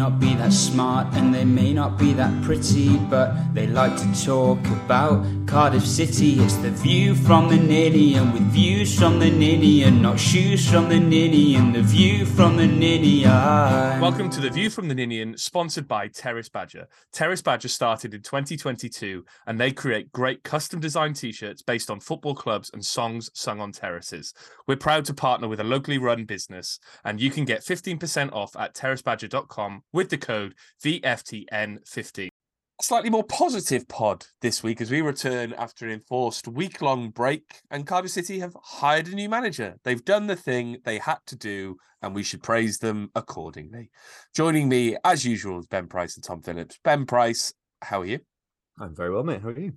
not be that smart and they may not be that pretty, but they like to talk about Cardiff City. It's the view from the Ninian with views from the Ninian, not shoes from the Ninian, the view from the Ninian. Welcome to the View from the Ninian, sponsored by Terrace Badger. Terrace Badger started in 2022 and they create great custom designed t shirts based on football clubs and songs sung on terraces. We're proud to partner with a locally run business, and you can get 15% off at terracebadger.com with the code VFTN15. A slightly more positive pod this week as we return after an enforced week long break, and Cardiff City have hired a new manager. They've done the thing they had to do, and we should praise them accordingly. Joining me, as usual, is Ben Price and Tom Phillips. Ben Price, how are you? I'm very well, mate. How are you?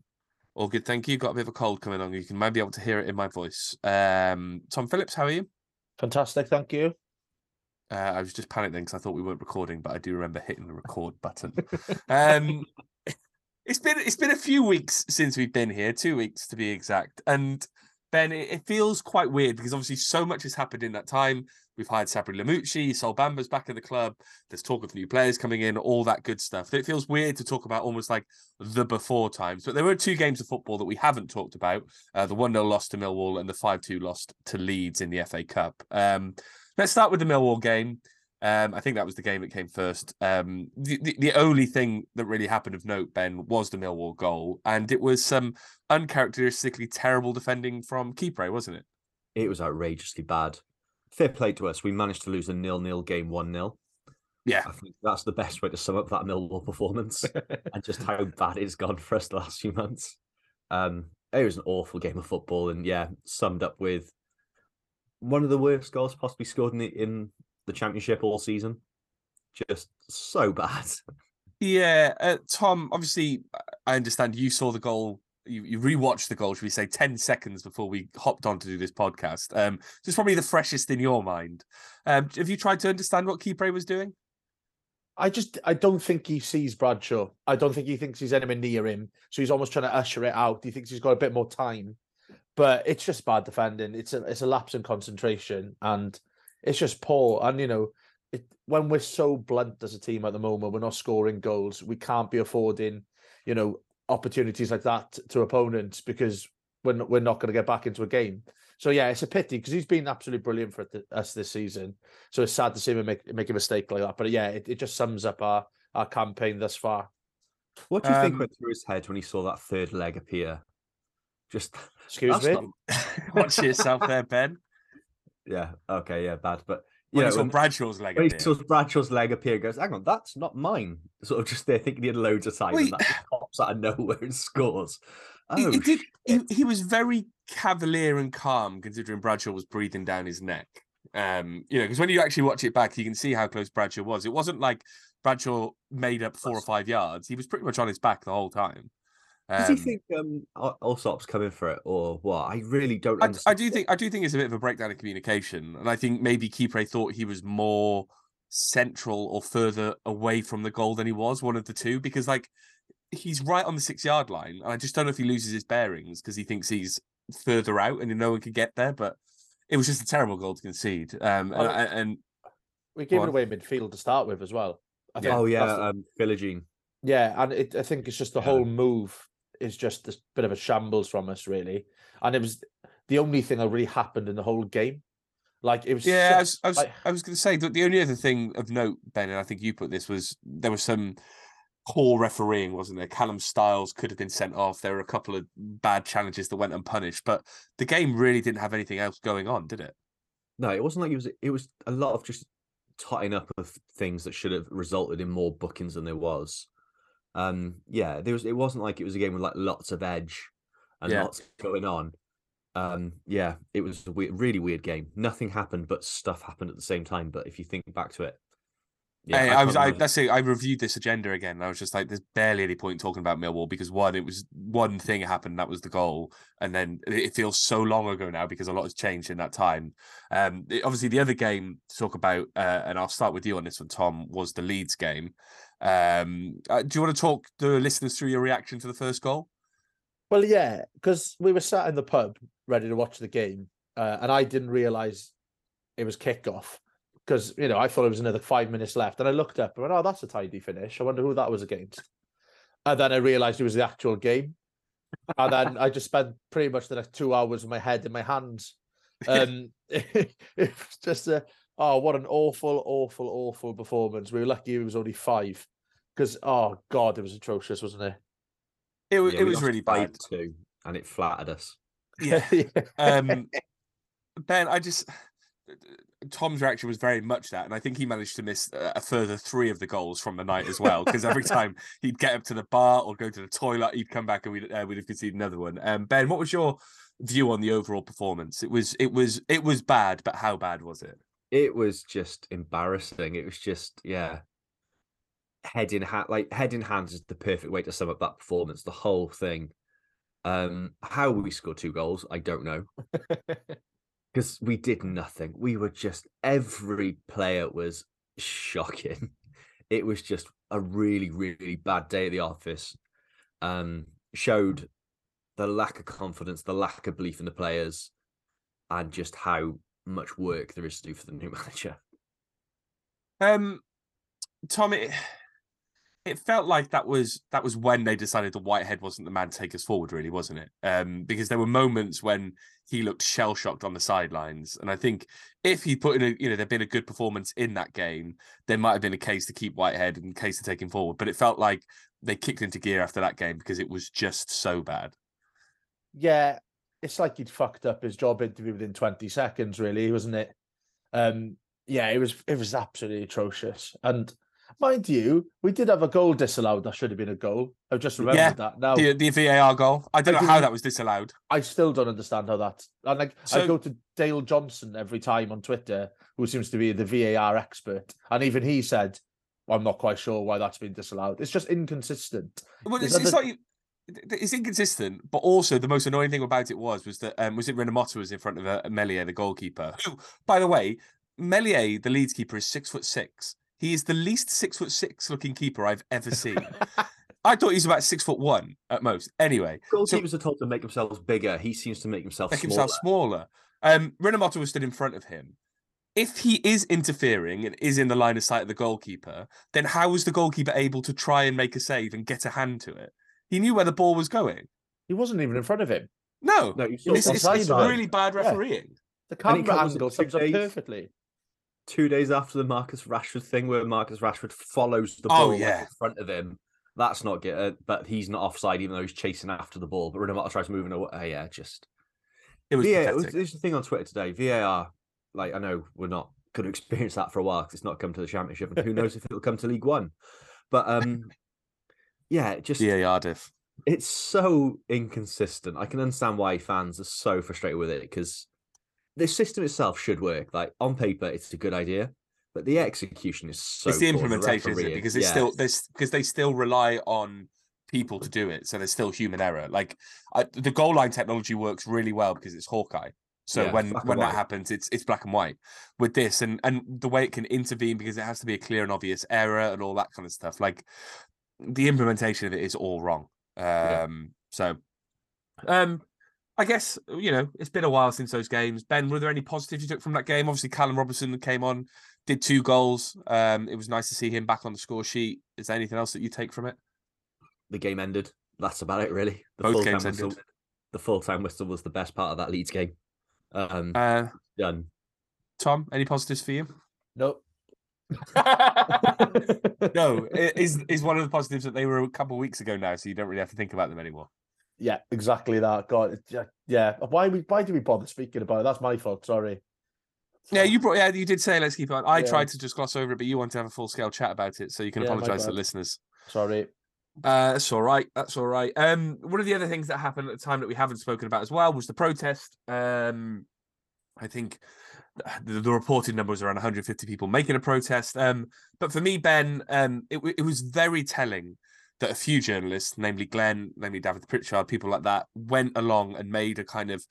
All good, thank you. Got a bit of a cold coming on. You can maybe be able to hear it in my voice. Um, Tom Phillips, how are you? Fantastic, thank you. Uh, I was just panicking because I thought we weren't recording, but I do remember hitting the record button. um, it's been it's been a few weeks since we've been here, two weeks to be exact. And Ben, it, it feels quite weird because obviously so much has happened in that time. We've hired Sabri Lamouchi, Sol Bamba's back in the club. There's talk of new players coming in, all that good stuff. It feels weird to talk about almost like the before times. But there were two games of football that we haven't talked about: uh, the one 0 loss to Millwall and the five two loss to Leeds in the FA Cup. Um, let's start with the Millwall game. Um, I think that was the game that came first. Um, the, the, the only thing that really happened of note, Ben, was the Millwall goal, and it was some uncharacteristically terrible defending from Kipre, wasn't it? It was outrageously bad. Fair play to us. We managed to lose a nil-nil game one 0 Yeah, I think that's the best way to sum up that Millwall performance and just how bad it's gone for us the last few months. Um, it was an awful game of football, and yeah, summed up with one of the worst goals possibly scored in the, in the championship all season. Just so bad. Yeah, uh, Tom. Obviously, I understand you saw the goal. You, you rewatched the goal, should we say, ten seconds before we hopped on to do this podcast. Um, so it's probably the freshest in your mind. Um, have you tried to understand what Kipre was doing? I just I don't think he sees Bradshaw. I don't think he thinks he's anywhere near him. So he's almost trying to usher it out. He thinks he's got a bit more time. But it's just bad defending. It's a it's a lapse in concentration and it's just poor. And you know, it, when we're so blunt as a team at the moment, we're not scoring goals. We can't be affording, you know, opportunities like that to opponents because we're not, we're not going to get back into a game. So yeah, it's a pity because he's been absolutely brilliant for us this season. So it's sad to see him make make a mistake like that. But yeah, it, it just sums up our our campaign thus far. What do you think Um, went through his head when he saw that third leg appear? Just Excuse me. not- Watch yourself there, Ben. yeah, okay, yeah, bad. But When yeah, he saw when, Bradshaw's leg when he saw Bradshaw's leg appear, he goes, "Hang on, that's not mine." Sort of just there thinking he had loads of time, Well, and that just pops out of nowhere and scores. He- Oh, he, did. He, he was very cavalier and calm, considering Bradshaw was breathing down his neck. Um, you know, because when you actually watch it back, you can see how close Bradshaw was. It wasn't like Bradshaw made up four or five yards. He was pretty much on his back the whole time. Does he Um, think um Al- Allsop's coming for it or what? I really don't I, I do think I do think it's a bit of a breakdown in communication, and I think maybe Kipre thought he was more central or further away from the goal than he was, one of the two, because like he's right on the six yard line, and I just don't know if he loses his bearings because he thinks he's further out and no one could get there. But it was just a terrible goal to concede. Um, and, Oh, I- and We gave Go it away midfield to start with as well. I think Oh yeah, that's the- um, Philogene. Yeah, and it, I think it's just the Yeah. whole move is just a bit of a shambles from us, really. And it was the only thing that really happened in the whole game. Like it was. yeah, I was I was, like- I was going to say that the only other thing of note, Ben, and I think you put this was there was some poor refereeing, wasn't there? Callum Styles could have been sent off. There were a couple of bad challenges that went unpunished, but the game really didn't have anything else going on, did it? No, it wasn't like it was. It was a lot of just totting up of things that should have resulted in more bookings than there was. Um, yeah, there was. It wasn't like it was a game with like lots of edge and Yeah. lots going on. Um, yeah, it was a weird, really weird game. Nothing happened, but stuff happened at the same time. But if you think back to it, yeah, Hey, I, can't was. I, imagine- that's it. I reviewed this agenda again. And I was just like, "There's barely any point talking about Millwall because one, it was one thing happened, that was the goal, and then it it feels so long ago now because a lot has changed in that time. Um, it- obviously, the other game to talk about, uh, and I'll start with you on this one, Tom, was the Leeds game. Um, uh, do you want to talk the listeners through your reaction to the first goal? Well, yeah, because we were sat in the pub ready to watch the game, uh, and I didn't realize it was kickoff. Because you know I thought it was another five minutes left, and I looked up and went, "Oh, that's a tidy finish. I wonder who that was against." And then I realised it was the actual game, and then I just spent pretty much the next two hours with my head in my hands. Um, it was just a oh, what an awful, awful, awful performance. We were lucky it was only five, because oh god, it was atrocious, wasn't it? It was Yeah, it we was really bad. too, and it flattered us. Yeah. Um, ben, I just Tom's reaction was very much that, and I think he managed to miss a a further three of the goals from the night as well. Because every time he'd get up to the bar or go to the toilet, he'd come back and we'd uh, we'd have conceded another one. Um, ben, what was your view on the overall performance? It was it was it was bad, but how bad was it? It was just embarrassing. It was just yeah, head in hand. Like head in hands is the perfect way to sum up that performance. The whole thing. Um, how we scored two goals, I don't know. because we did nothing. We were just every player was shocking. It was just a really, really bad day at the office. Um, showed the lack of confidence, the lack of belief in the players, and just how much work there is to do for the new manager. Um, Tom, it, felt like that was that was when they decided the Whitehead wasn't the man to take us forward, really, wasn't it? Um, because there were moments when he looked shell shocked on the sidelines, and I think if he put in a, you know, there'd been a good performance in that game, there might have been a case to keep Whitehead and case to take him forward. But it felt like they kicked into gear after that game because it was just so bad. yeah, it's like he'd fucked up his job interview within 20 seconds, really, wasn't it? Um, yeah, it was it was absolutely atrocious. And mind you, we did have a goal disallowed that should have been a goal. I've just remembered Yeah, that now. The, the VAR goal, I don't I know how that was disallowed. I still don't understand how that. And like, I go to Dale Johnson every time on Twitter, who seems to be the VAR expert, and even he said, "I'm not quite sure why that's been disallowed. It's just inconsistent." Well, There's it's, it's other- not. It's inconsistent, but also the most annoying thing about it was was that um, was it Renamotta was in front of uh, Meslier, the goalkeeper. Who, by the way, Meslier, the Leeds keeper, is six foot six. He is the least six foot six looking keeper I've ever seen. I thought he was about six foot one at most. Anyway, Goalkeepers are told to make themselves bigger. He seems to make himself make smaller. himself smaller. Um, Renamotta was stood in front of him. If he is interfering and is in the line of sight of the goalkeeper, then how was the goalkeeper able to try and make a save and get a hand to it? He knew where the ball was going. He wasn't even in front of him. No, No, you It's it's, it's, on it's the side. really bad Yeah. refereeing. The camera angle two sums up perfectly. Two days after the Marcus Rashford thing, where Marcus Rashford follows the Oh, ball like, yeah. in front of him. That's not good, uh, but he's not offside, even though he's chasing after the ball. But Renamotta tries moving away. Oh, yeah, just It was VAR. pathetic. There's the thing on Twitter today. VAR, like I know we're not going to experience that for a while because it's not come to the Championship, and who knows if it'll come to League One. But um, yeah, it just VAR diff. it's so inconsistent. I can understand why fans are so frustrated with it because the system itself should work. Like on paper, it's a good idea, but the execution is so. it's the implementation, isn't it? Because it's yeah. still there's because they still rely on people to do it, so there's still human error. Like I, the goal line technology works really well because it's Hawkeye. So Yeah, when when that happens, it's it's black and white. With this and and the way it can intervene because it has to be a clear and obvious error and all that kind of stuff. Like the implementation of it is all wrong. Um, Yeah. so um. I guess you know it's been a while since those games. Ben, were there any positives you took from that game? Obviously, Callum Robinson came on, did two goals. Um, it was nice to see him back on the score sheet. Is there anything else that you take from it? the game ended. That's about it, really. The Both full-time games whistle, ended. The full time whistle was the best part of that Leeds game. Um, Uh, done. Tom, any positives for you? No. no, is is one of the positives that they were a couple of weeks ago now, so you don't really have to think about them anymore. Yeah, exactly that. God, yeah. Why we? Why do we bother speaking about it? That's my fault. Sorry. Yeah, you brought. Yeah, you did say let's keep on. I Yeah. tried to just gloss over it, but you want to have a full scale chat about it, so you can Yeah, apologise to the listeners. Sorry. Uh, that's all right. That's all right. Um, one of the other things that happened at the time that we haven't spoken about as well was the protest. Um, I think the, the reported number was around 150 people making a protest. Um, but for me, Ben, um, it, it was very telling that a few journalists, namely Glenn, namely David Pritchard, people like that, went along and made a kind of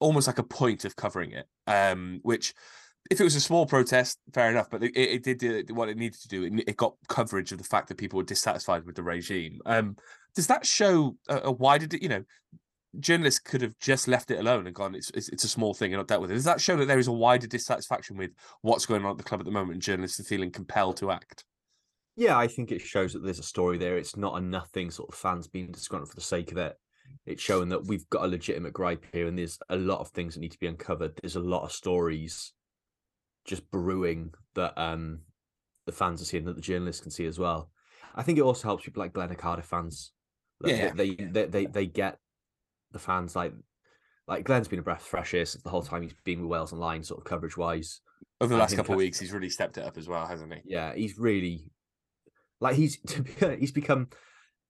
almost like a point of covering it. Um, which if it was a small protest, fair enough, but it, it did what it needed to do. It, it got coverage of the fact that people were dissatisfied with the regime. Um, does that show a, a wider, you know, journalists could have just left it alone and gone, it's, it's, it's a small thing and not dealt with it. Does that show that there is a wider dissatisfaction with what's going on at the club at the moment and journalists are feeling compelled to act? Yeah, I think it shows that there's a story there. It's not a nothing sort of fans being disgruntled for the sake of it. It's showing that we've got a legitimate gripe here and there's a lot of things that need to be uncovered. There's a lot of stories just brewing that um the fans are seeing that the journalists can see as well. I think it also helps people like Glenn Cardiff fans. Yeah, they, they, they they they get the fans like like Glenn's been a breath of fresh air since the whole time he's been with Wales Online, sort of coverage wise. Over the last couple of weeks, he's really stepped it up as well, hasn't he? Yeah, he's really like he's he's become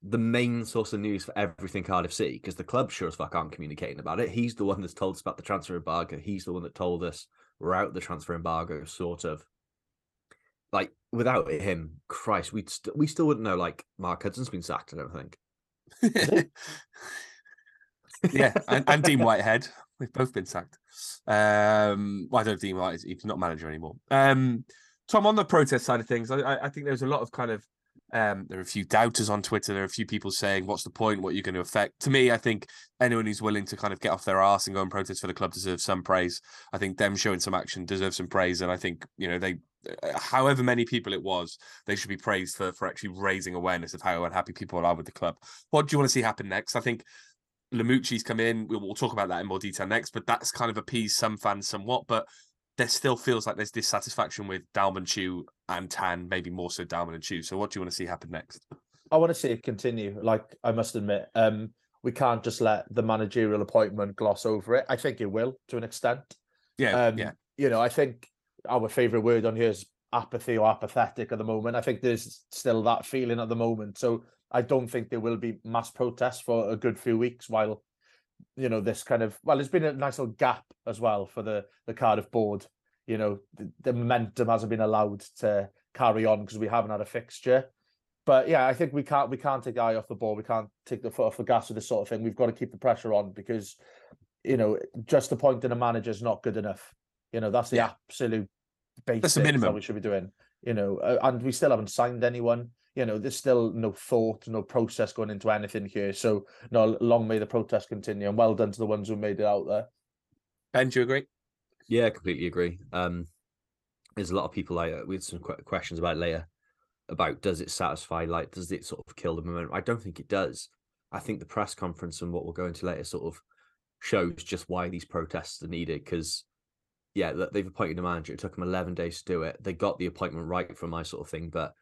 the main source of news for everything Cardiff City because the club sure as fuck aren't communicating about it. He's the one that's told us about the transfer embargo. He's the one that told us we're out the transfer embargo, sort of. Like without him, Christ, we'd st- we still wouldn't know. Like Mark Hudson's been sacked. I don't think. yeah, and, and, Dean Whitehead. We've both been sacked. Um, well, I don't know Dean Whitehead. He's not manager anymore. Um, Tom, on the protest side of things, I, I think there's a lot of kind of um, there are a few doubters on Twitter. There are a few people saying, "What's the point? What are you going to affect?" To me, I think anyone who's willing to kind of get off their ass and go and protest for the club deserves some praise. I think them showing some action deserves some praise, and I think you know they, uh, however many people it was, they should be praised for for actually raising awareness of how unhappy people are with the club. What do you want to see happen next? I think Lamouchi's come in. We'll, we'll talk about that in more detail next, but that's kind of appeased some fans somewhat. But there still feels like there's dissatisfaction with Dalman Choo and Tan, maybe more so Dalman and Choo. So what do you want to see happen next? I want to see it continue. Like I must admit, um, we can't just let the managerial appointment gloss over it. I think it will to an extent. Yeah, um, yeah. You know, I think our favourite word on here is apathy or apathetic at the moment. I think there's still that feeling at the moment. So I don't think there will be mass protests for a good few weeks while you know this kind of well, there's been a nice little gap as well for the the Cardiff board. You know, the, the momentum hasn't been allowed to carry on because we haven't had a fixture. But yeah, I think we can't we can't take the eye off the ball. We can't take the foot off the gas with this sort of thing. We've got to keep the pressure on because you know just appointing a manager is not good enough. You know that's the yeah. absolute basics that's the minimum that we should be doing. You know, uh, and we still haven't signed anyone you know, there's still no thought, no process going into anything here. So, no, long may the protest continue, and well done to the ones who made it out there. Ben, do you agree? Yeah, completely agree. Um, there's a lot of people like we had some questions about later about does it satisfy, like does it sort of kill the momentum? I don't think it does. I think the press conference and what we'll go into later sort of shows just why these protests are needed because yeah, they've appointed a manager. It took them 11 days to do it. They got the appointment right for my sort of thing, but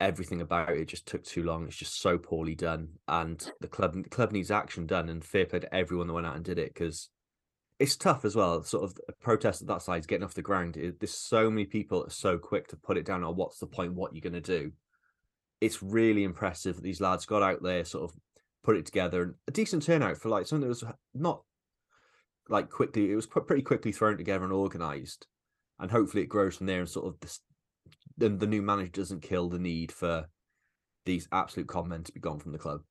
everything about it just took too long. It's just so poorly done, and the club the club needs action done. And fair play to everyone that went out and did it because it's tough as well. Sort of a protest at that size getting off the ground. It, there's so many people are so quick to put it down. Or what's the point? What you're going to do? It's really impressive that these lads got out there, sort of put it together, and a decent turnout for like something that was not like quickly. It was pretty quickly thrown together and organised, and hopefully it grows from there. And sort of this the, the new manager doesn't kill the need for these absolute comments to be gone from the club.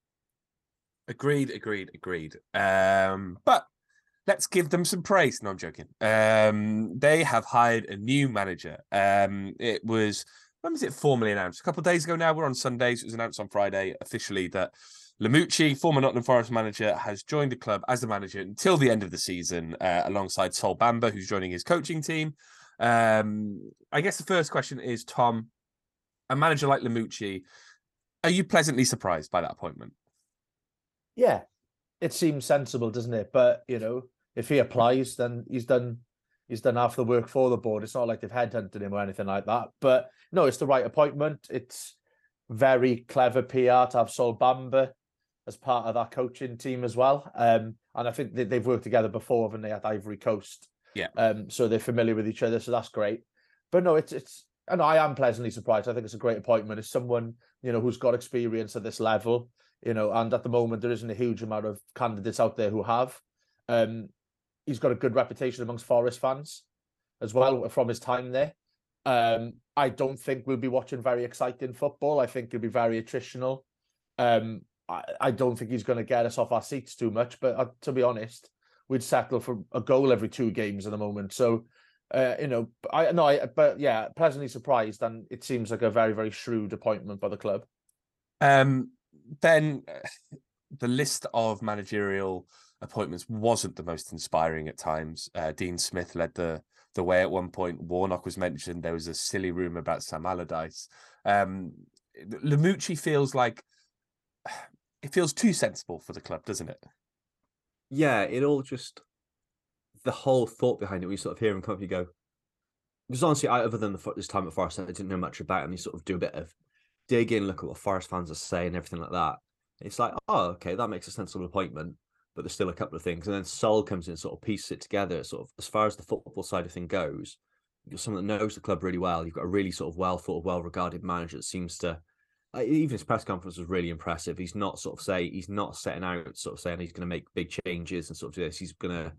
Agreed, agreed, agreed. Um, but let's give them some praise. No, I'm joking. Um, they have hired a new manager. Um, it was when was it formally announced? A couple of days ago now. We're on Sundays. It was announced on Friday officially that Lamouchi, former Nottingham Forest manager, has joined the club as the manager until the end of the season, uh, alongside Sol Bamba, who's joining his coaching team. Um, I guess the first question is Tom, a manager like Lamouchi, are you pleasantly surprised by that appointment? Yeah, it seems sensible, doesn't it? But you know, if he applies, then he's done he's done half the work for the board. It's not like they've headhunted him or anything like that. But no, it's the right appointment. It's very clever PR to have Sol Bamba as part of that coaching team as well. Um, and I think they've worked together before, haven't they, at Ivory Coast? Yeah. Um, so they're familiar with each other, so that's great. But no, it's it's and I am pleasantly surprised. I think it's a great appointment. It's someone you know who's got experience at this level, you know, and at the moment there isn't a huge amount of candidates out there who have. Um, he's got a good reputation amongst Forest fans as well from his time there. Um, I don't think we'll be watching very exciting football. I think it'll be very attritional. Um, I, I don't think he's going to get us off our seats too much. But uh, to be honest, we'd settle for a goal every two games at the moment. So, uh, you know, I no, I but yeah, pleasantly surprised, and it seems like a very very shrewd appointment by the club. Um, then the list of managerial appointments wasn't the most inspiring at times. Uh, Dean Smith led the the way at one point. Warnock was mentioned. There was a silly rumor about Sam Allardyce. Um, Lamouchi feels like it feels too sensible for the club, doesn't it? Yeah, it all just the whole thought behind it. We sort of hear him come up, you go. Because honestly, I, other than the this time at Forest, I didn't know much about him. You sort of do a bit of dig in, look at what Forest fans are saying, everything like that. It's like, oh, okay, that makes a sensible appointment but there's still a couple of things. And then Sol comes in, sort of pieces it together. Sort of as far as the football side of thing goes, you're someone that knows the club really well. You've got a really sort of well thought of, well regarded manager that seems to. Uh, even his press conference was really impressive. He's not sort of say he's not setting out sort of saying he's going to make big changes and sort of do this. He's going to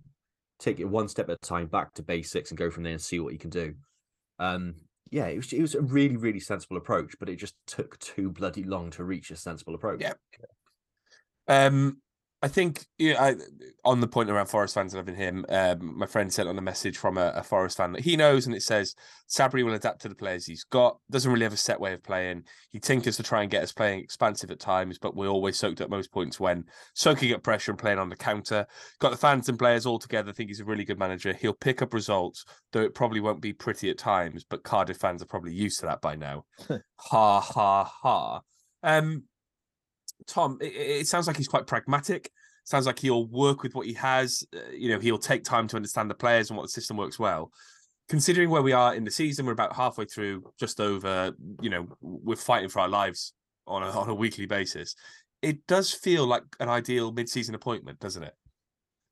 take it one step at a time back to basics and go from there and see what he can do. Um, yeah, it was it was a really really sensible approach, but it just took too bloody long to reach a sensible approach. Yeah. Um, I think you know, I, on the point around Forest fans loving him, um, my friend sent on a message from a, a, Forest fan that he knows, and it says Sabri will adapt to the players he's got. Doesn't really have a set way of playing. He tinkers to try and get us playing expansive at times, but we're always soaked at most points when soaking up pressure and playing on the counter. Got the fans and players all together. Think he's a really good manager. He'll pick up results, though it probably won't be pretty at times. But Cardiff fans are probably used to that by now. ha ha ha. Um, Tom, it, it, sounds like he's quite pragmatic. Sounds like he'll work with what he has. Uh, you know, he'll take time to understand the players and what the system works well. Considering where we are in the season, we're about halfway through, just over. You know, we're fighting for our lives on a, on a weekly basis. It does feel like an ideal mid-season appointment, doesn't it?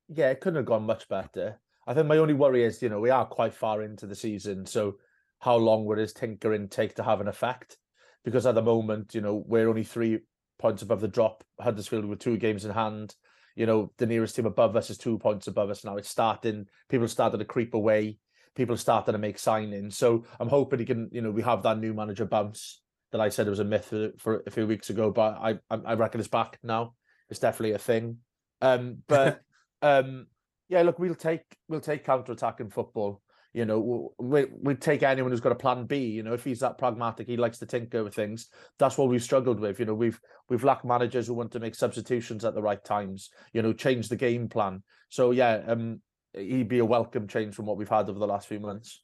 Yeah, it couldn't have gone much better. I think my only worry is, you know, we are quite far into the season, so how long will his tinkering take to have an effect? Because at the moment, you know, we're only three points above the drop. Huddersfield with two games in hand. You know, the nearest team above us is two points above us now. It's starting. People started to creep away. People started to make signings. So I'm hoping he can. You know, we have that new manager bounce that I said it was a myth for, for a few weeks ago, but I I reckon it's back now. It's definitely a thing. Um, but um, yeah, look, we'll take we'll take counter attacking football. You know, we we take anyone who's got a plan B. You know, if he's that pragmatic, he likes to tinker with things. That's what we've struggled with. You know, we've we've lacked managers who want to make substitutions at the right times. You know, change the game plan. So yeah, um, he'd be a welcome change from what we've had over the last few months.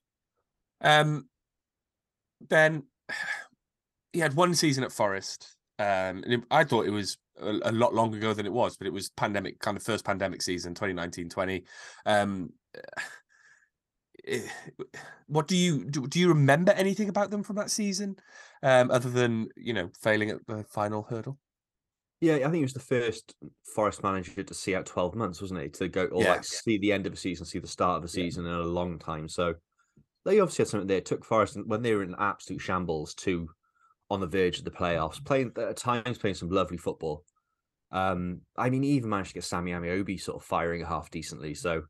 Um, Ben, he had one season at Forest. Um, and it, I thought it was a, a, lot longer ago than it was, but it was pandemic, kind of first pandemic season, 2019 20. Um, what do you do, do you remember anything about them from that season um, other than you know failing at the final hurdle? Yeah i think it was the first forest manager to see out 12 months wasn't it to go or yeah. like see the end of the season see the start of the season yeah. in a long time. So they obviously had something there. It took forest when they were in absolute shambles to on the verge of the playoffs playing at times playing some lovely football. Um i mean he even managed to get sammy ameobi sort of firing a half decently. So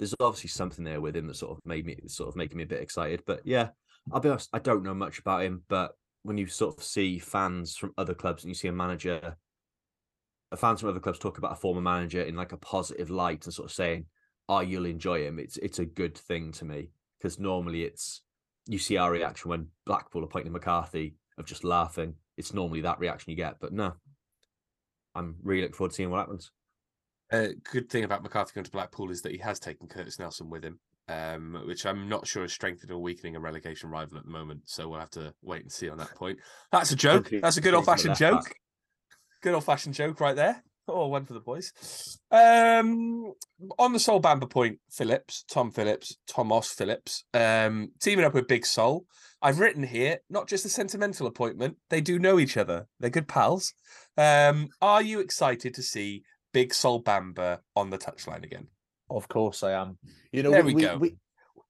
there's obviously something there with him that sort of made me sort of making me a bit excited. But yeah, I'll be honest, I don't know much about him, but when you sort of see fans from other clubs and you see a manager, fans from other clubs talk about a former manager in like a positive light and sort of saying, "Oh, you'll enjoy him," it's it's a good thing to me because normally it's you see our reaction when Blackpool appointed McCarthy of just laughing. It's normally that reaction you get, but no, I'm really looking forward to seeing what happens. A uh, good thing about McCarthy going to Blackpool is that he has taken Curtis Nelson with him, um, which I'm not sure is strengthening or weakening a relegation rival at the moment. So we'll have to wait and see on that point. That's a joke. That's a good old fashioned joke. Back. Good old fashioned joke right there. Oh, one for the boys. Um, on the Sol Bamba point, Phillips, Tom Phillips, Tomos Phillips, um, teaming up with Big Sol. I've written here, not just a sentimental appointment. They do know each other. They're good pals. Um, are you excited to see big Sol Bamba on the touchline again? Of course I am. You know, there we, we go. We,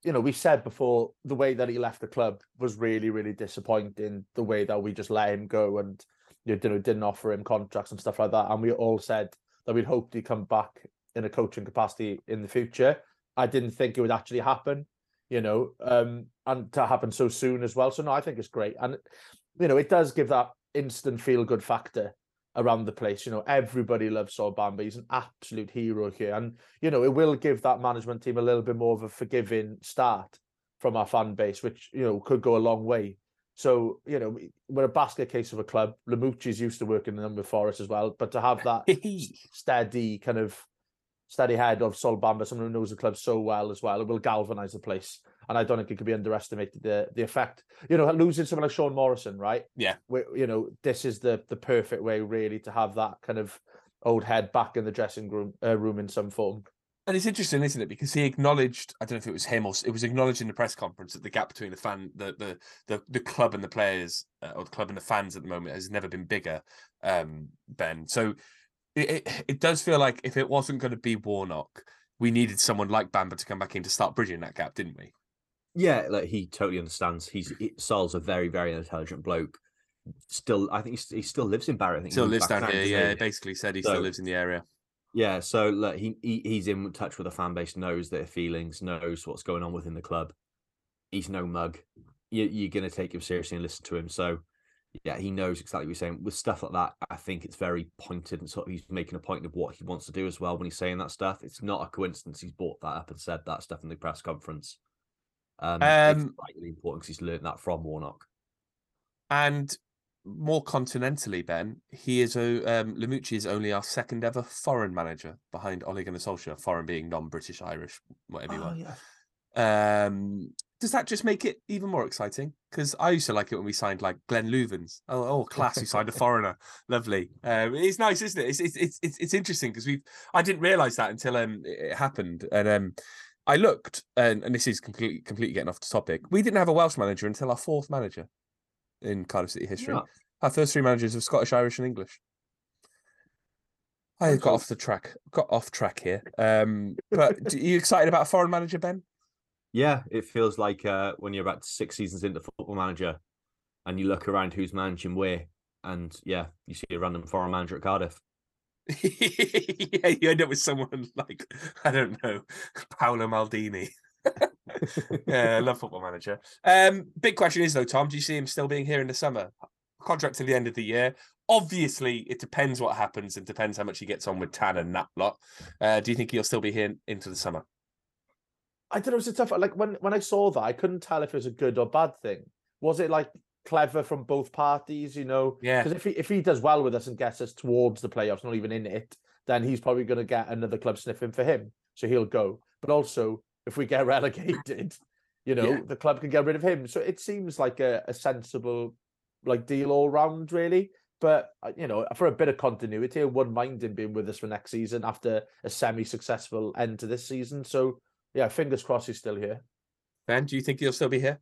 you know, we said before the way that he left the club was really, really disappointing. The way that we just let him go and you know didn't offer him contracts and stuff like that. And we all said that we'd hoped he'd come back in a coaching capacity in the future. I didn't think it would actually happen, you know, um, and to happen so soon as well. So no, I think it's great, and you know, it does give that instant feel good factor around the place. You know, everybody loves Sol Bamba. He's an absolute hero here. And, you know, it will give that management team a little bit more of a forgiving start from our fan base, which, you know, could go a long way. So, you know, we're a basket case of a club. Lamouchi's used to working in them with Forest as well, but to have that steady kind of steady head of Sol Bamba, someone who knows the club so well as well, it will galvanise the place. And I don't think it could be underestimated the the effect. You know, losing someone like Sean Morrison, right? Yeah. Where, you know, this is the the perfect way really to have that kind of old head back in the dressing room uh, room in some form. And it's interesting, isn't it? Because he acknowledged, I don't know if it was him or it was acknowledged in the press conference that the gap between the fan, the the the, the club and the players, uh, or the club and the fans at the moment has never been bigger. Um, ben, so it, it, it does feel like if it wasn't going to be Warnock, we needed someone like Bamba to come back in to start bridging that gap, didn't we? Yeah, like he totally understands. He's he, Sol's a very very intelligent bloke. Still, I think he, he still lives in Barrett. I think he Still lives down here. Yeah, he? basically said he So- still lives in the area. Yeah, so look, he, he he's in touch with the fan base, knows their feelings, knows what's going on within the club. He's no mug. You, you're going to take him seriously and listen to him. So, yeah, he knows exactly what you're saying. With stuff like that, I think it's very pointed and sort of he's making a point of what he wants to do as well when he's saying that stuff. It's not a coincidence he's brought that up and said that stuff in the press conference. Um, it's Um, vitally important because he's learned that from Warnock. And more continentally, Ben, he is a um, Lamouchi is only our second ever foreign manager behind Ole Gunnar Solskjaer. Foreign being non-British, Irish, whatever you Oh, want. yeah. Um, does that just make it even more exciting? Because I used to like it when we signed like Glenn Loovens. Oh, oh class! You signed a foreigner. Lovely. Um, it's nice, isn't it? It's it's it's it's, it's interesting because we've. I didn't realize that until um it happened, and um I looked, and and this is completely completely getting off the topic. We didn't have a Welsh manager until our fourth manager in Cardiff City history. Yeah. Our first three managers were Scottish, Irish, and English. I got off the track. Got off track here. Um, but are you excited about a foreign manager, Ben? Yeah, it feels like uh, when you're about six seasons into Football Manager, and you look around who's managing where, and yeah, you see a random foreign manager at Cardiff. yeah, you end up with someone like I don't know, Paolo Maldini. yeah, I love Football Manager. Um, big question is though, Tom, do you see him still being here in the summer? Contract to the end of the year. Obviously, it depends what happens and depends how much he gets on with Tan and that lot. Uh, do you think he'll still be here into the summer? I don't know. It's a tough. Like when when I saw that, I couldn't tell if it was a good or bad thing. Was it like clever from both parties? You know, Yeah. Because if he if he does well with us and gets us towards the playoffs, not even in it, then he's probably going to get another club sniffing for him, so he'll go. But also, if we get relegated, you know, Yeah. the club can get rid of him. So it seems like a, a sensible like deal all round, really. But uh, you know, for a bit of continuity, I wouldn't mind him being with us for next season after a semi-successful end to this season. So yeah, fingers crossed he's still here. Ben, do you think he'll still be here?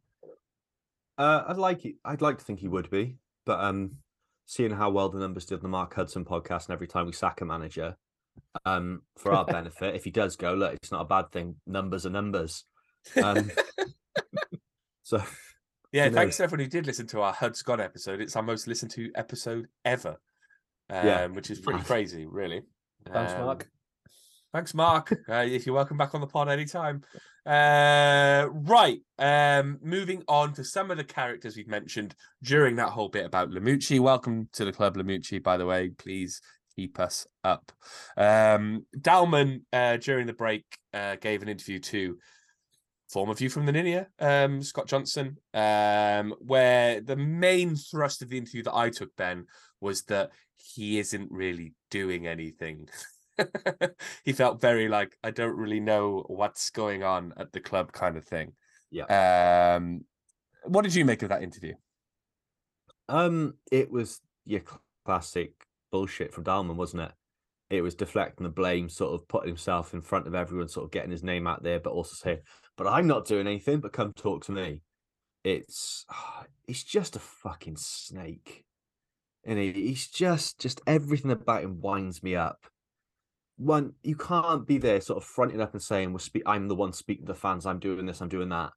Uh, I'd like it. I'd like to think he would be, but um, seeing how well the numbers did on the Mark Hudson podcast, and every time we sack a manager, um, for our benefit, if he does go, look, it's not a bad thing. Numbers are numbers. Um, so Yeah, Who thanks to everyone who did listen to our HUD's Gone episode. It's our most listened to episode ever, um, Yeah. which is pretty crazy, really. Thanks, Um, Mark. Thanks, Mark. uh, if you're welcome back on the pod anytime. Uh, right. Um, moving on to some of the characters we've mentioned during that whole bit about Lamouchi. Welcome to the club, Lamouchi, by the way. Please keep us up. Um, Dalman, uh, during the break, uh, gave an interview to former view from the Ninian, um, Scott Johnson, um, where the main thrust of the interview that I took, Ben, was that he isn't really doing anything. he felt very like I don't really know what's going on at the club kind of thing. Yeah. Um what did you make of that interview? Um, it was your classic bullshit from Dalman, wasn't it? It was deflecting the blame, sort of putting himself in front of everyone, sort of getting his name out there, but also saying, "But I'm not doing anything. But come talk to me." It's it's just a fucking snake, and he, he's just just everything about him winds me up. One, you can't be there, sort of fronting up and saying, "We're speak. I'm the one speaking to the fans. I'm doing this. I'm doing that."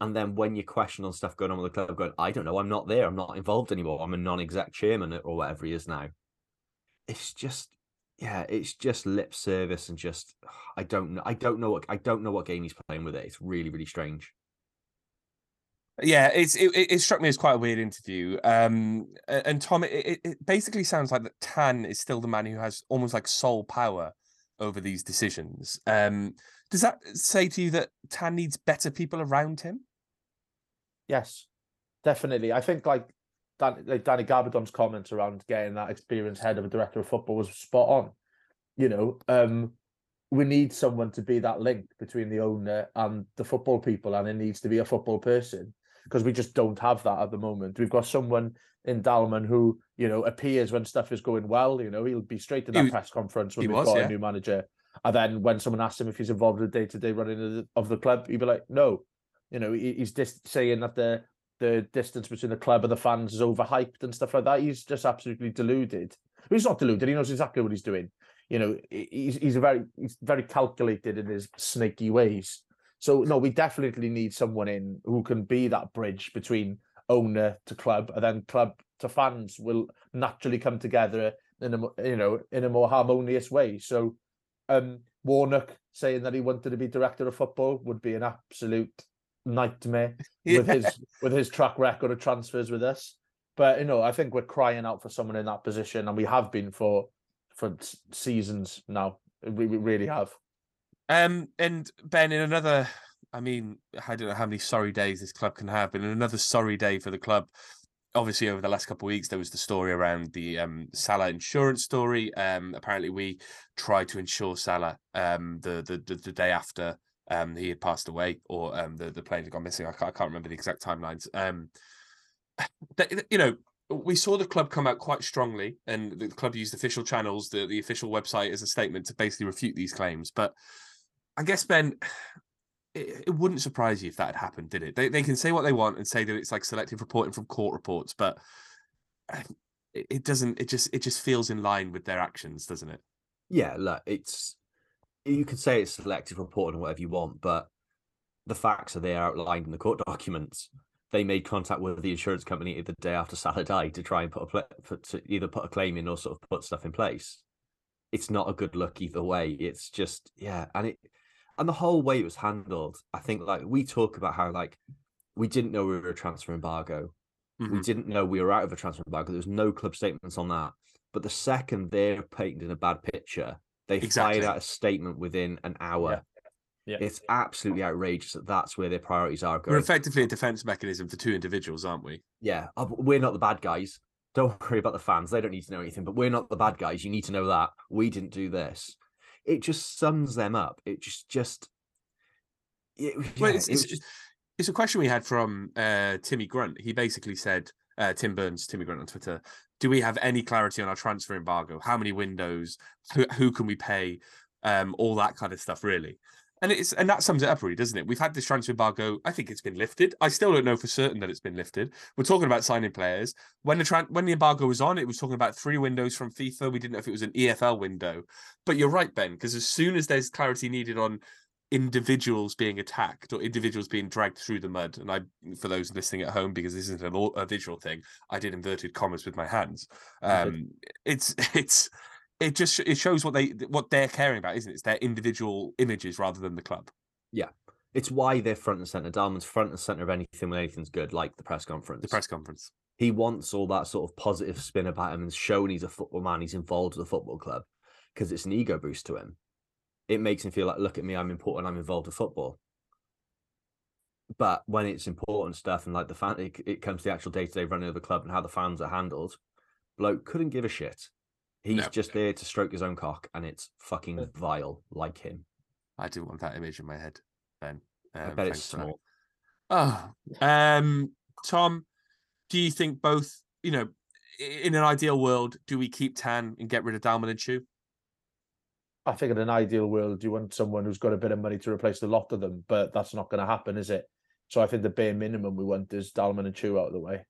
And then when you question on stuff going on with the club, going, I don't know, I'm not there, I'm not involved anymore, I'm a non-exec chairman or whatever he is now. It's just, yeah, it's just lip service and just, I don't know, I don't know what, I don't know what game he's playing with it. It's really, really strange. Yeah, it's it, it struck me as quite a weird interview. Um and Tom, it, it basically sounds like that Tan is still the man who has almost like sole power over these decisions. Um does that say to you that Tan needs better people around him? Yes, definitely. I think like Dan, like Danny Gabbidon's comments around getting that experienced head of a director of football was spot on. You know, um, we need someone to be that link between the owner and the football people, and it needs to be a football person because we just don't have that at the moment. We've got someone in Dalman who, you know, appears when stuff is going well. You know, he'll be straight in that He- press conference when we've was, got yeah. a new manager. And then when someone asks him if he's involved in the day-to-day running of the, of the club, he'd be like, "No." You know, he, he's just saying that the the distance between the club and the fans is overhyped and stuff like that. He's just absolutely deluded. He's not deluded. He knows exactly what he's doing. You know, he's he's a very he's very calculated in his snaky ways. So no, we definitely need someone in who can be that bridge between owner to club, and then club to fans will naturally come together in a you know in a more harmonious way. So, um, Warnock saying that he wanted to be director of football would be an absolute nightmare with his with his track record of transfers with us. But you know, I think we're crying out for someone in that position, and we have been for for seasons now. We, we really have. Um, and Ben, in another, I mean, I don't know how many sorry days this club can have, but in another sorry day for the club, obviously over the last couple of weeks there was the story around the um Sala insurance story. Um, apparently we tried to insure Sala um the the the, the day after um he had passed away or um the the plane had gone missing. I can't, I can't remember the exact timelines. Um, that- you know. We saw the club come out quite strongly, and the club used official channels, the, the official website, as a statement to basically refute these claims. But I guess Ben, it, it wouldn't surprise you if that had happened, did it? They they can say what they want and say that it's like selective reporting from court reports, but uh, it, it doesn't. It just it just feels in line with their actions, doesn't it? Yeah, look, it's you can say it's selective reporting or whatever you want, but the facts are there outlined in the court documents. They made contact with the insurance company the day after Sala died to try and put a put to either put a claim in or sort of put stuff in place. It's not a good look either way. It's just yeah, and it and the whole way it was handled. I think like we talk about how like we didn't know we were a transfer embargo. We Mhm. didn't know we were out of a transfer embargo. There was no club statements on that. But the second they're painted in a bad picture, they Exactly. fired out a statement within an hour. Yeah. It's absolutely outrageous that that's where their priorities are going. We're effectively a defense mechanism for two individuals, aren't we? yeah, we're not the bad guys. Don't worry about the fans. They don't need to know anything, but we're not the bad guys. You need to know that. We didn't do this. It just sums them up. It just, just, it, Well, yeah, it's, it's, just it's a question we had from uh, Timmy Grunt. He basically said, uh, Tim Burns, Timmy Grunt on Twitter, do we have any clarity on our transfer embargo? How many windows? Who, who can we pay? Um, all that kind of stuff, really. And it's and that sums it up, really, doesn't it? We've had this transfer embargo. I think it's been lifted. I still don't know for certain that it's been lifted. We're talking about signing players. When the tran- when the embargo was on, it was talking about three windows from FIFA. We didn't know if it was an EFL window. But you're right, Ben, because as soon as there's clarity needed on individuals being attacked or individuals being dragged through the mud. And I, for those listening at home, because this isn't an, a visual thing, I did inverted commas with my hands. Um, it's it's it just it shows what they what they're caring about, isn't it? It's their individual images rather than the club. Yeah, it's why they're front and center. Dalman's front and center of anything when anything's good, like the press conference. The press conference. he wants all that sort of positive spin about him and showing he's a football man, he's involved with the football club because it's an ego boost to him. It makes him feel like, look at me, I'm important, I'm involved with football. But when it's important stuff and like the fan, it, it comes to the actual day to day running of the club and how the fans are handled, bloke couldn't give a shit. He's No. just there to stroke his own cock and it's fucking vile like him. I do want that image in my head, Ben. I Um, bet it's thanks for that. small. Oh, um, Tom, do you think both? You know, in an ideal world, do we keep Tan and get rid of Dalman and Choo? I think in an ideal world, you want someone who's got a bit of money to replace the lot of them, but that's not going to happen, is it? So I think the bare minimum we want is Dalman and Choo out of the way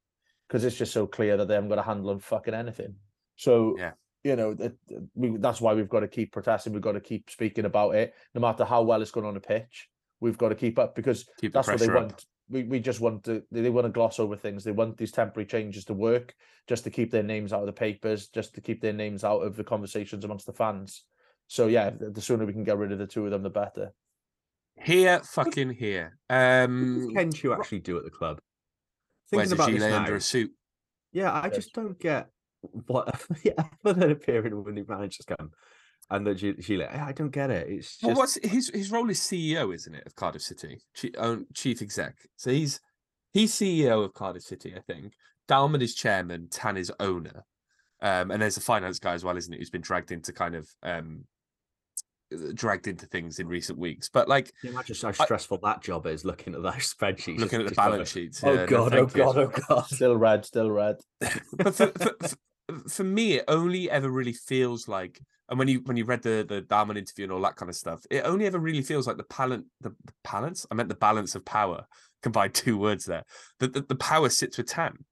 because it's just so clear that they haven't got a handle on fucking anything. So Yeah. You know that we, that's why we've got to keep protesting. We've got to keep speaking about it, no matter how well it's going on the pitch. We've got to keep up because Keep the that's what they up. want. We we just want to they, they want to gloss over things. They want these temporary changes to work just to keep their names out of the papers, just to keep their names out of the conversations amongst the fans. So yeah, the, the sooner we can get rid of the two of them, the better. Here, fucking here. Um, What does Ken Choo actually do at the club? wears Thinking a about this gilet under a suit. Yeah, I just don't get what yeah, other than appearing when the new managers come and the G- like, I don't get it. It's just Well, what's his his role is CEO, isn't it, of Cardiff City, chief, own, chief exec. So he's he's CEO of Cardiff City, I think. Dalman is chairman, Tan is owner, um, and there's a finance guy as well, isn't it, who's been dragged into kind of um, dragged into things in recent weeks. But like, Can you imagine how stressful that job is looking at those spreadsheets? looking at the balance sheets. Oh yeah, no, god, oh thank you. god, oh god. Still red, still red. but for, for, for- me, it only ever really feels like, and when you when you read the the Dalman interview and all that kind of stuff, it only ever really feels like the palance, the, the balance. I meant the balance of power. Combined two words there. That the, the power sits with Tan.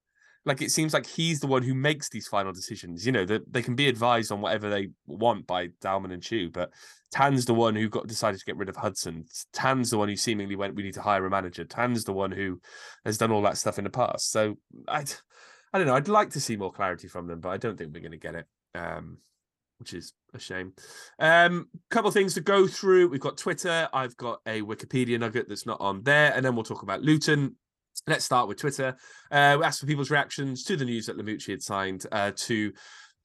Like it seems like he's the one who makes these final decisions. You know that they can be advised on whatever they want by Dalman and Choo, but Tan's the one who got decided to get rid of Hudson. Tan's the one who seemingly went, "We need to hire a manager." Tan's the one who has done all that stuff in the past. So I, I don't know. I'd like to see more clarity from them, but I don't think we're going to get it. Um, which is a shame. Um, couple things to go through. We've got Twitter. I've got a Wikipedia nugget that's not on there, and then we'll talk about Luton. Let's start with Twitter. Uh, we asked for people's reactions to the news that Lamouchi had signed uh, to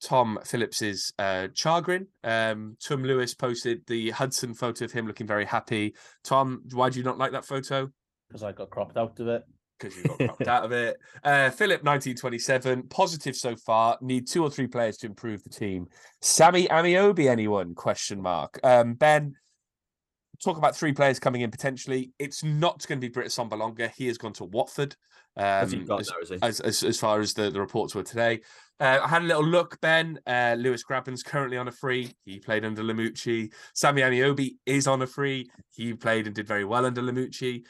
Tom Phillips's uh, chagrin. Um, Tom Lewis posted the Hudson photo of him looking very happy. Tom, why do you not like that photo? Because I got cropped out of it. Because you got cropped out of it. Uh, Philip, 1927, positive so far. Need two or three players to improve the team. Sammy Ameobi, anyone? Question mark. Um, ben, talk about three players coming in potentially. It's not going to be Britt Assombalonga. He has gone to Watford. Um, as, there, as, as, as far as the, the reports were today. Uh, I had a little look, Ben. Uh, Lewis Grabban's currently on a free. He played under Lamouchi. Sammy Ameobi is on a free. He played and did very well under Lamouchi.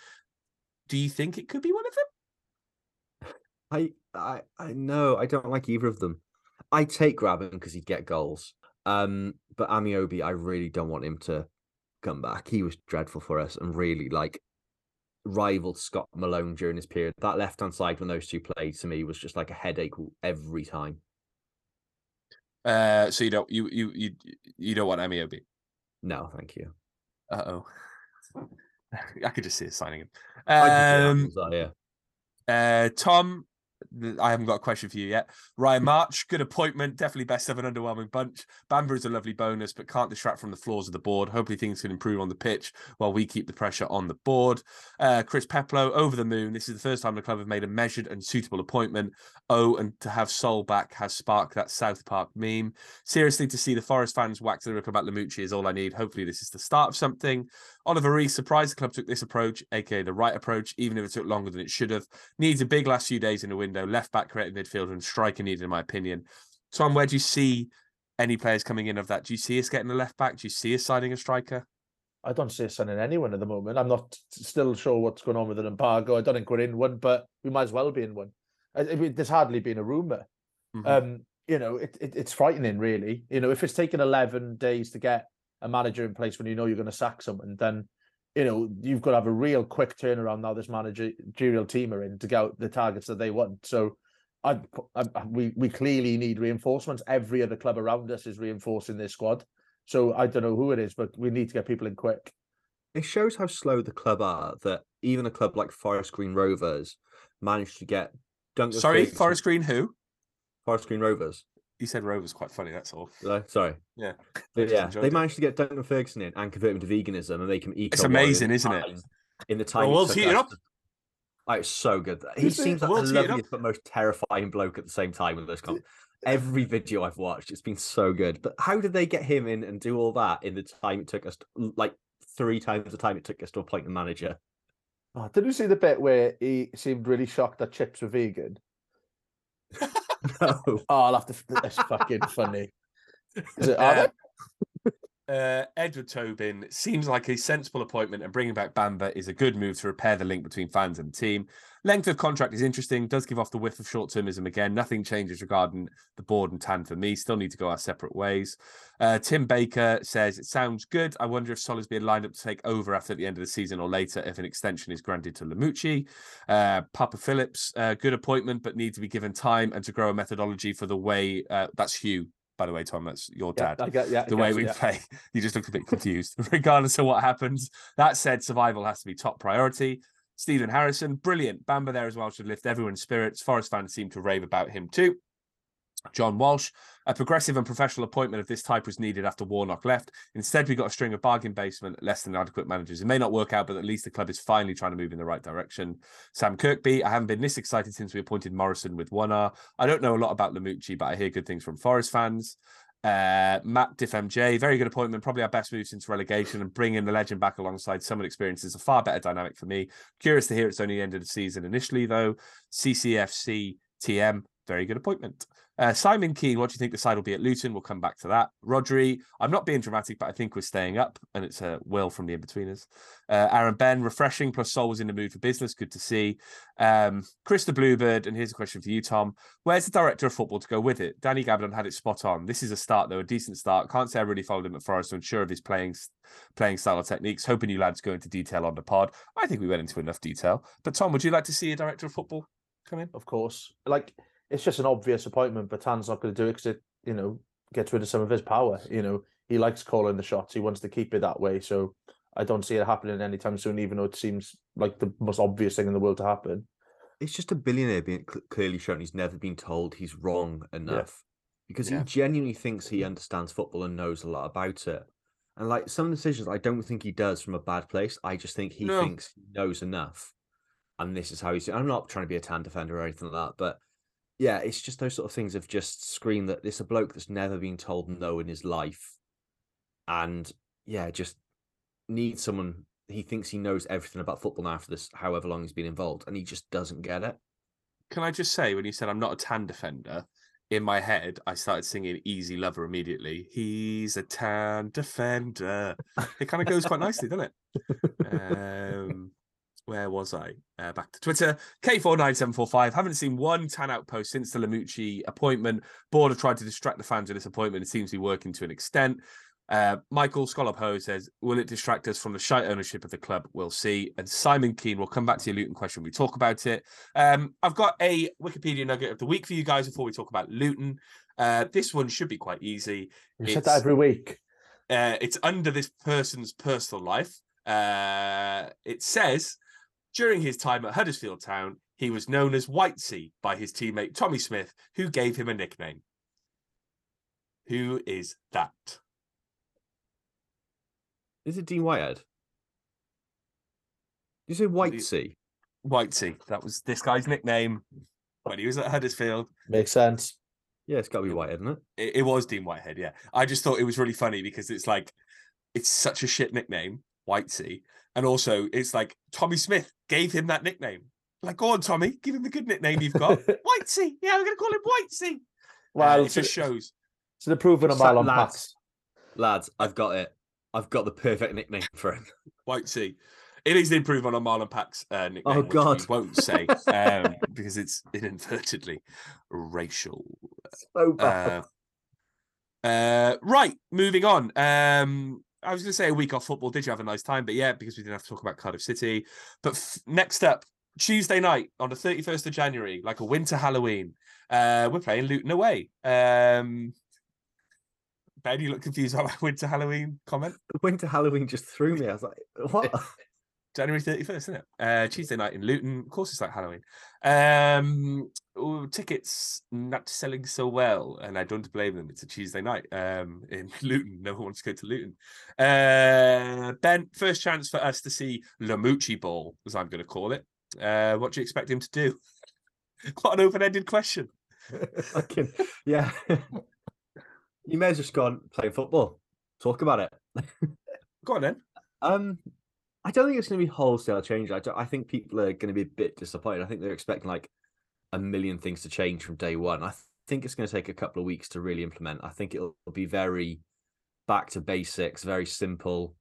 Do you think it could be one of them? I I I know I don't like either of them. I take Grabban because he'd get goals. Um, but Ameobi, I really don't want him to come back. He was dreadful for us and really like rivaled Scott Malone during his period. That left hand side when those two played to me was just like a headache every time. Uh, so you don't you you you you don't want Ameobi? No, thank you. Uh oh. I could just see it signing him. Um, Hamza, yeah. uh, Tom, I haven't got a question for you yet. Ryan March, good appointment. Definitely best of an underwhelming bunch. Bamba is a lovely bonus, but can't distract from the flaws of the board. Hopefully, things can improve on the pitch while we keep the pressure on the board. Uh, Chris Peplow, over the moon. This is the first time the club have made a measured and suitable appointment. Oh, and to have Sol back has sparked that South Park meme. Seriously, to see the Forest fans wax lyrical about Lamouchi is all I need. Hopefully, this is the start of something. Oliver Rees, surprised the club took this approach, aka the right approach, even if it took longer than it should have. Needs a big last few days in the window. Left back, creative midfielder, and striker needed, in my opinion. Tom, where do you see any players coming in of that? Do you see us getting a left back? Do you see us signing a striker? I don't see us signing anyone at the moment. I'm not still sure what's going on with an embargo. I don't think we're in one, but we might as well be in one. I, I mean, there's hardly been a rumor. Mhm. Um, you know, it, it, it's frightening, really. You know, if it's taken 11 days to get a manager in place when you know you're going to sack someone, then you know you've got to have a real quick turnaround now. This managerial team are in to get out the targets that they want. So, I, I we we clearly need reinforcements. Every other club around us is reinforcing their squad. So I don't know who it is, but we need to get people in quick. It shows how slow the club are that even a club like Forest Green Rovers managed to get Duncan Sorry, Forest Green, who? Forest Green Rovers. You said Rovers quite funny, that's all. Did Sorry. Yeah. But yeah, they it. managed to get Duncan Ferguson in and convert him to veganism and make him eco. It's amazing, isn't it? In the time, it world's took heating us up. Oh, it's so good. He Is it? seems The like the world's heating up. loveliest but most terrifying bloke at the same time in this con- Every video I've watched, it's been so good. But how did they get him in and do all that in the time it took us? To, like three times the time it took us to appoint the manager. Oh, did you see the bit where he seemed really shocked that chips were vegan? No. Oh, I'll have to. That's fucking funny. Is it? Are Uh, they? Uh, Edward Tobin seems like a sensible appointment, and bringing back Bamba is a good move to repair the link between fans and team. Length of contract is interesting, does give off the whiff of short termism again. Nothing changes regarding the board and Tan for me. Still need to go our separate ways. Uh, Tim Baker says it sounds good. I wonder if Sol being lined up to take over after the end of the season or later if an extension is granted to Lamouchi. Uh, Papa Phillips, uh, good appointment, but need to be given time and to grow a methodology for the way. Uh, that's Hugh, by the way, Tom. That's your Yeah, dad I get, yeah, the way guess, we yeah. play. You just looked a bit confused, regardless of what happens. That said, survival has to be top priority. Stephen Harrison, brilliant. Bamba there as well should lift everyone's spirits. Forest fans seem to rave about him too. John Walsh, a progressive and professional appointment of this type was needed after Warnock left. Instead, we got a string of bargain basement, less than adequate managers. It may not work out, but at least the club is finally trying to move in the right direction. Sam Kirkby, I haven't been this excited since we appointed Morison with one R. I don't know a lot about Lamouchi, but I hear good things from Forest fans. Uh, Matt Diff MJ, very good appointment, probably our best move since relegation, and bringing the legend back alongside someone experienced is a far better dynamic for me. Curious to hear it's only the end of the season initially, though. CCFC TM, very good appointment. Uh, Simon Keane, what do you think the side will be at Luton? We'll come back to that. Rodri, I'm not being dramatic, but I think we're staying up, and it's a will from the in-betweeners. Uh, Aaron Ben, refreshing, plus Sol was in the mood for business. Good to see. Um, Chris the Bluebird, and here's a question for you, Tom. Where's the director of football to go with it? Danny Gabbidon had it spot on. This is a start, though, a decent start. Can't say I really followed him at Forest, so unsure of his playing playing style or techniques. Hoping you lads go into detail on the pod. I think we went into enough detail. But Tom, would you like to see a director of football come in? Of course, like it's just an obvious appointment, but Tan's not going to do it because it, you know, gets rid of some of his power. You know, he likes calling the shots. He wants to keep it that way. So I don't see it happening anytime soon, even though it seems like the most obvious thing in the world to happen. It's just a billionaire being clearly shown he's never been told he's wrong enough because Yeah. he genuinely thinks he mm. understands football and knows a lot about it. And like some decisions, I don't think he does from a bad place. I just think he No. thinks he knows enough, and this is how he's. I'm not trying to be a tan defender or anything like that, but yeah, it's just those sort of things of just scream that it's a bloke that's never been told no in his life, and yeah, just needs someone. He thinks he knows everything about football now after this, however long he's been involved, and he just doesn't get it. Can I just say, when you said I'm not a tan defender, in my head, I started singing Easy Lover immediately. He's a tan defender. It kind of goes quite nicely, doesn't it? Um, where was I? Uh, back to Twitter. K49745. Haven't seen one tan outpost since the Lamouchi appointment. Board have tried to distract the fans with this appointment. It seems to be working to an extent. Uh, Michael Scallop Ho says, Will it distract us from the shite ownership of the club? We'll see. And Simon Keane, we'll come back to your Luton question. We talk about it. Um, I've got a Wikipedia nugget of the week for you guys before we talk about Luton. Uh, this one should be quite easy. You said It's- that every week. uh, it's under this person's personal life. Uh, it says during his time at Huddersfield Town, he was known as Whitesea by his teammate Tommy Smith, who gave him a nickname. Who is that? Is it Dean Whitehead? You say White Sea? Whitesea. That was this guy's nickname when he was at Huddersfield. Makes sense. Yeah, it's got to be Whitehead, isn't it? It, it was Dean Whitehead, yeah. I just thought it was really funny because it's like it's such a shit nickname, Whitesea, and also it's like Tommy Smith gave him that nickname. Like, go on, Tommy, give him the good nickname you've got. Whitesea, yeah, we're gonna call him Whitesea. Well, Well, it so, just shows. so they're proving a Sa- mile on lads. packs. Lads, I've got it. I've got the perfect nickname for him. Whitesea. It is the improvement on Marlon Pack's uh, nickname. Oh, which we God. won't say um, because it's inadvertently racial. So bad. Uh, uh, right, moving on. Um, I was going to say a week off football. Did you have a nice time? But yeah, because we didn't have to talk about Cardiff City. But f- next up, Tuesday night on the 31st of January, like a winter Halloween, uh, we're playing Luton away. Um, ben, you look confused about my winter Halloween comment. Winter Halloween just threw me. I was like, what? January 31st, isn't it? Uh, Tuesday night in Luton. Of course, it's like Halloween. Um, ooh, tickets not selling so well, and I don't blame them. It's a Tuesday night um, in Luton. No one wants to go to Luton. Uh, ben, first chance for us to see Lamouchi ball, as I'm going to call it. Uh, what do you expect him to do? Quite an open-ended question. Fucking, yeah. you may have just gone playing football. Talk about it. Go on then. Um, I don't think it's going to be wholesale change. I, don't- I think people are going to be a bit disappointed. I think they're expecting like a million things to change from day one. I th- think it's going to take a couple of weeks to really implement. I think it'll be very back to basics, very simple,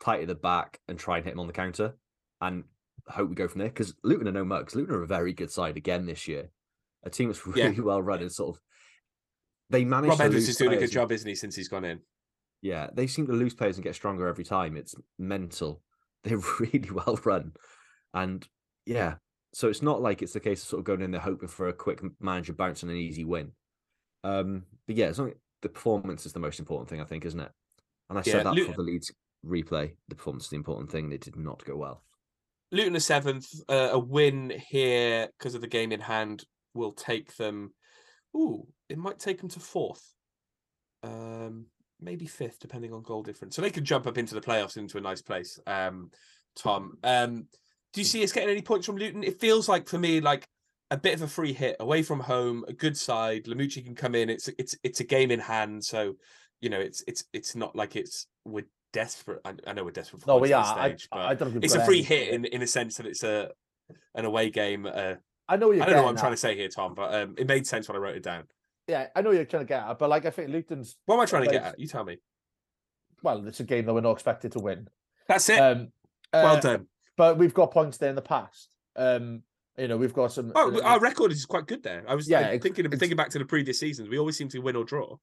tight at the back, and try and hit them on the counter, and hope we go from there. Because Luton are no mugs. Luton are a very good side again this year. A team that's Yeah. really well run and sort of they manage. Rob lose is doing a good job, isn't he, since he's gone in? yeah, they seem to lose players and get stronger every time. It's mental. They're really well run. And yeah, so it's not like it's the case of sort of going in there hoping for a quick manager bounce and an easy win. Um, but yeah, it's not, the performance is the most important thing, I think, isn't it? And I Yeah, said that Luton- for the Leeds replay. The performance is the important thing. They did not go well. Luton are seventh. Uh, a win here because of the game in hand will take them. Ooh, it might take them to fourth. Um, maybe fifth, depending on goal difference. So they could jump up into the playoffs into a nice place. Um, Tom, um, do you see us getting any points from Luton? It feels like for me, like a bit of a free hit away from home, a good side. Lamouchi can come in. It's it's it's a game in hand, so you know it's it's it's not like it's we're desperate. I, I know we're desperate for No, we are. this I, but I don't think it's a free hit in in a sense that it's a an away game. Uh, I know I don't know what I'm getting trying to say here, Tom, but um, it made sense when I wrote it down. Yeah, I know you're trying to get at, but like I think Luton's What am I trying to get at? You tell me. well, it's a game that we're not expected to win. That's it. Um, well uh, done. But we've got points there in the past. Um, you know, we've got some. Oh, uh, our record is quite good there. I was Yeah, it's- thinking thinking back to the previous seasons. We always seem to win or draw.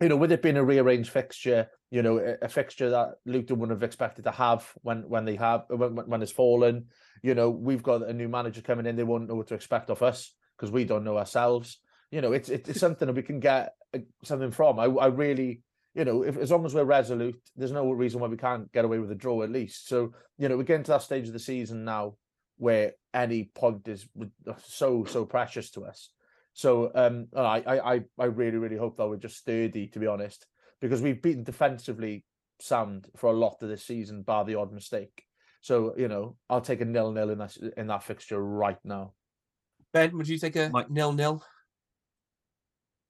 you know, with it being a rearranged fixture, you know, a, a fixture that Luton wouldn't have expected to have when when they have when when it's fallen. You know, we've got a new manager coming in; they won't know what to expect of us because we don't know ourselves. You know, it's it's, it's something that we can get uh, something from. I I really, you know, if as long as we're resolute, there's no reason why we can't get away with a draw at least. So you know, we're getting to that stage of the season now where any point is so so precious to us. So um, I, I I I really really hope that we're just sturdy to be honest, because we've beaten defensively sound for a lot of this season, bar the odd mistake. So you know, I'll take a nil nil in that in that fixture right now. Ben, would you take a Mike- nil nil?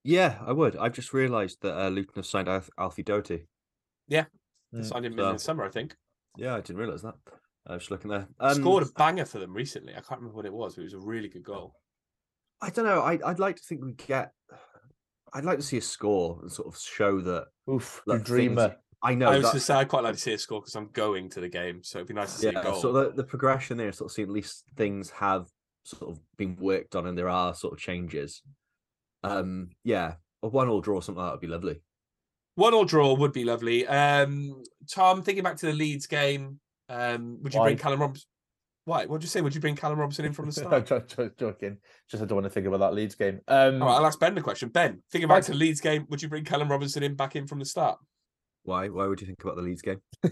Yeah, I would. I've just realised that uh, Luton have signed Alf- Alfie Doughty. Mm. Signed him in So- the summer, I think. Yeah, I didn't realise that. I was just looking there. Um, Scored a banger for them recently. I can't remember what it was, but it was a really good goal. I don't know. I, I'd like to think we get. I'd like to see a score and sort of show that. Oof, that you dreamer. things- I know. I was that- to say I'd quite like to see a score because I'm going to the game, so it'd be nice to see yeah, a goal. so the, the progression there, sort of see at least things have sort of been worked on and there are sort of changes. Um, yeah, a one all draw, something like that would be lovely. One or draw would be lovely. Um, Tom, thinking back to the Leeds game, um, would you bring Why? Callum Robinson? Why? What'd you say? Would you bring Callum Robinson in from the I'm start? jo- jo- joking. Just I don't want to think about that Leeds game. Um, All right, I'll ask Ben the question. Ben, thinking back Like- to the Leeds game, would you bring Callum Robinson in back in from the start? Why? Why would you think about the Leeds game?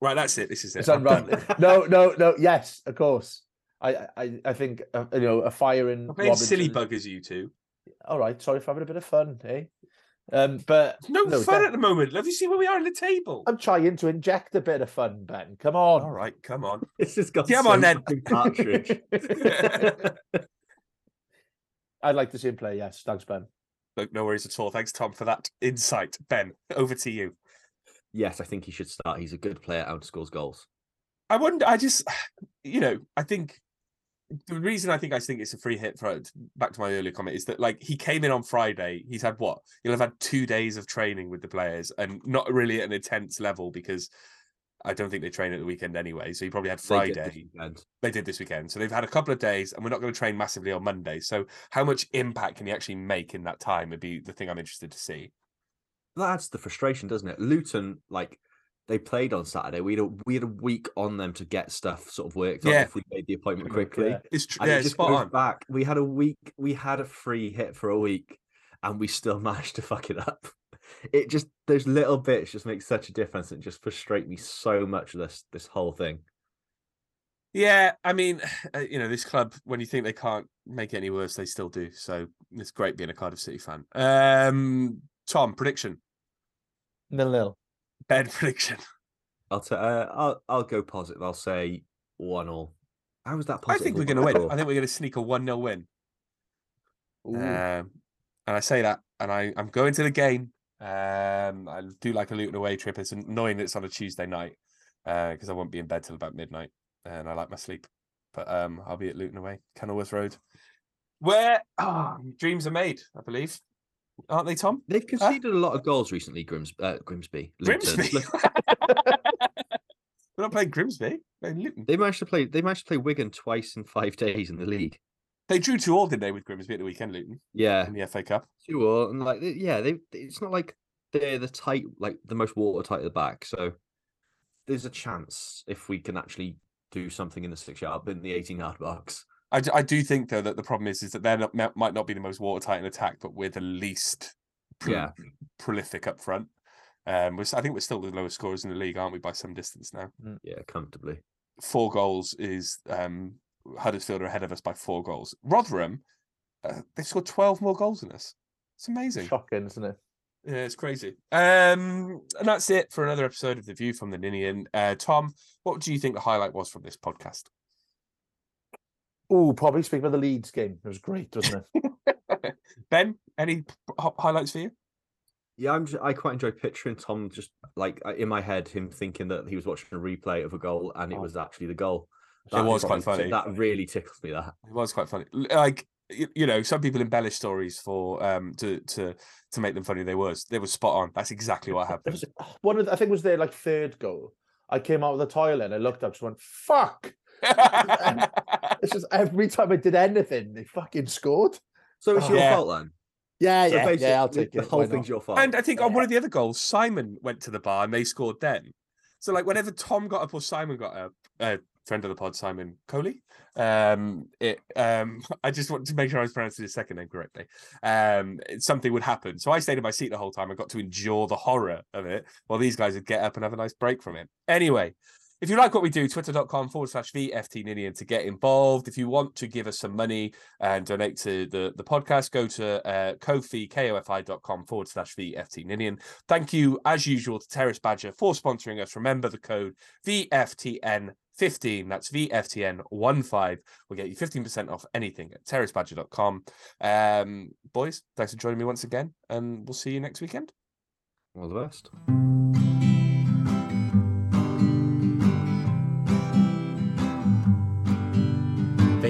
Right, that's it. This is it. it's I'm unraveling. no, no, no. Yes, of course. I, I, I think uh, you know a fire in I'm silly buggers, you two. All right, sorry for having a bit of fun, eh? Um, but No, No, fun at the moment. Have you seen where we are in the table? I'm trying to inject a bit of fun, Ben. Come on. All right, come on. It's just got Come so on, then. fucking partridge. I'd like to see him play. Yes, thanks, Ben. Look, no worries at all. Thanks, Tom, for that insight. Ben, over to you. yes, I think he should start. He's a good player, outscores goals. I wonder. I just, you know, I think the reason I think I think it's a free hit for uh, back to my earlier comment is that like he came in on Friday. He's had what? He'll have had two days of training with the players, and not really at an intense level because I don't think they train at the weekend anyway. So he probably had They Friday. weekend. They did this weekend, so they've had a couple of days, and we're not going to train massively on Monday. So how much impact can he actually make in that time? Would be the thing I'm interested to see. That's the frustration, doesn't it? Luton, like they played on Saturday. We had a we had a week on them to get stuff sort of worked on Yeah. if we made the appointment quickly. yeah. It's tr- And yeah, it just spot on. back. We had a week. We had a free hit for a week, and we still managed to fuck it up. It just those little bits just make such a difference. It just frustrate me so much. This this whole thing. Yeah, I mean, uh, you know, this club, when you think they can't make it any worse, they still do. So it's great being a Cardiff City fan. Um, Tom, prediction. Nil nil. Ben, prediction. I'll t- uh, I'll I'll go positive. I'll say one all. How was that I think we're going to win. I think we're going to sneak a 1 0 win. Um, and I say that, and I, I'm going to the game. Um, I do like a Luton away trip. It's annoying that it's on a Tuesday night because I won't be in bed till about midnight, and I like my sleep. But um, I'll be at Luton away, Kenilworth Road, where ah, dreams are made, I believe, aren't they, Tom? They've conceded a lot of goals recently. Grims, uh, Grimsby. Luton. Grimsby. We're not playing Grimsby. We're playing Luton. They managed to play. They managed to play Wigan twice in five days in the league. They drew two all, didn't they, with Grimsby at the weekend, Luton, Yeah, in the FA Cup? two all, and like yeah, they. It's not like they're the tight, like the most watertight at the back. So there's a chance if we can actually do something in the six yard, in the eighteen yard box. I, I do think though that the problem is is that they're not might- not be the most watertight in attack, but we're the least pro- Yeah. prolific up front. Um, we're, I think we're still the lowest scorers in the league, aren't we, by some distance now? Yeah, comfortably. Four goals is um, Huddersfield are ahead of us by four goals. Rotherham, uh, they've scored twelve more goals than us. It's amazing. Shocking, isn't it? Yeah, it's crazy. Um, and that's it for another episode of The View from the Ninian. Uh, Tom, what do you think the highlight was from this podcast? Oh, probably speaking of the Leeds game. It was great, wasn't it? ben, any highlights for you? Yeah, I'm. Just, I quite enjoy picturing Tom just like uh, in my head, him thinking that he was watching a replay of a goal and it oh. was actually the goal. That it was quite funny. That really tickles me. That it was quite funny. Like you know, some people embellish stories for um to to to make them funny. They was they were spot on. That's exactly what happened. Was, one of the, I think it was their like third goal. I came out of the toilet and I looked up, just went fuck. it's just every time I did anything, they fucking scored. So it's oh, your yeah. fault then. Yeah, so yeah, yeah. I'll take the it. The whole thing's your fault. And I think yeah. on one of the other goals, Simon went to the bar and they scored then. So like whenever Tom got up or Simon got up, uh, friend of the pod, Simon Coley. Um, it, um, I just wanted to make sure I was pronouncing his second name correctly. Um, something would happen. So I stayed in my seat the whole time. I got to endure the horror of it while these guys would get up and have a nice break from it. Anyway, if you like what we do, twitter.com forward slash VFT Ninian to get involved. If you want to give us some money and donate to the, the podcast, go to uh, Ko-fi, K-O-F-I.com forward slash VFT Ninian. Thank you, as usual, to Terrace Badger for sponsoring us. Remember the code VFTN 15 that's vftn15 will get you 15% off anything at terracebadger.com um boys thanks for joining me once again and we'll see you next weekend all the best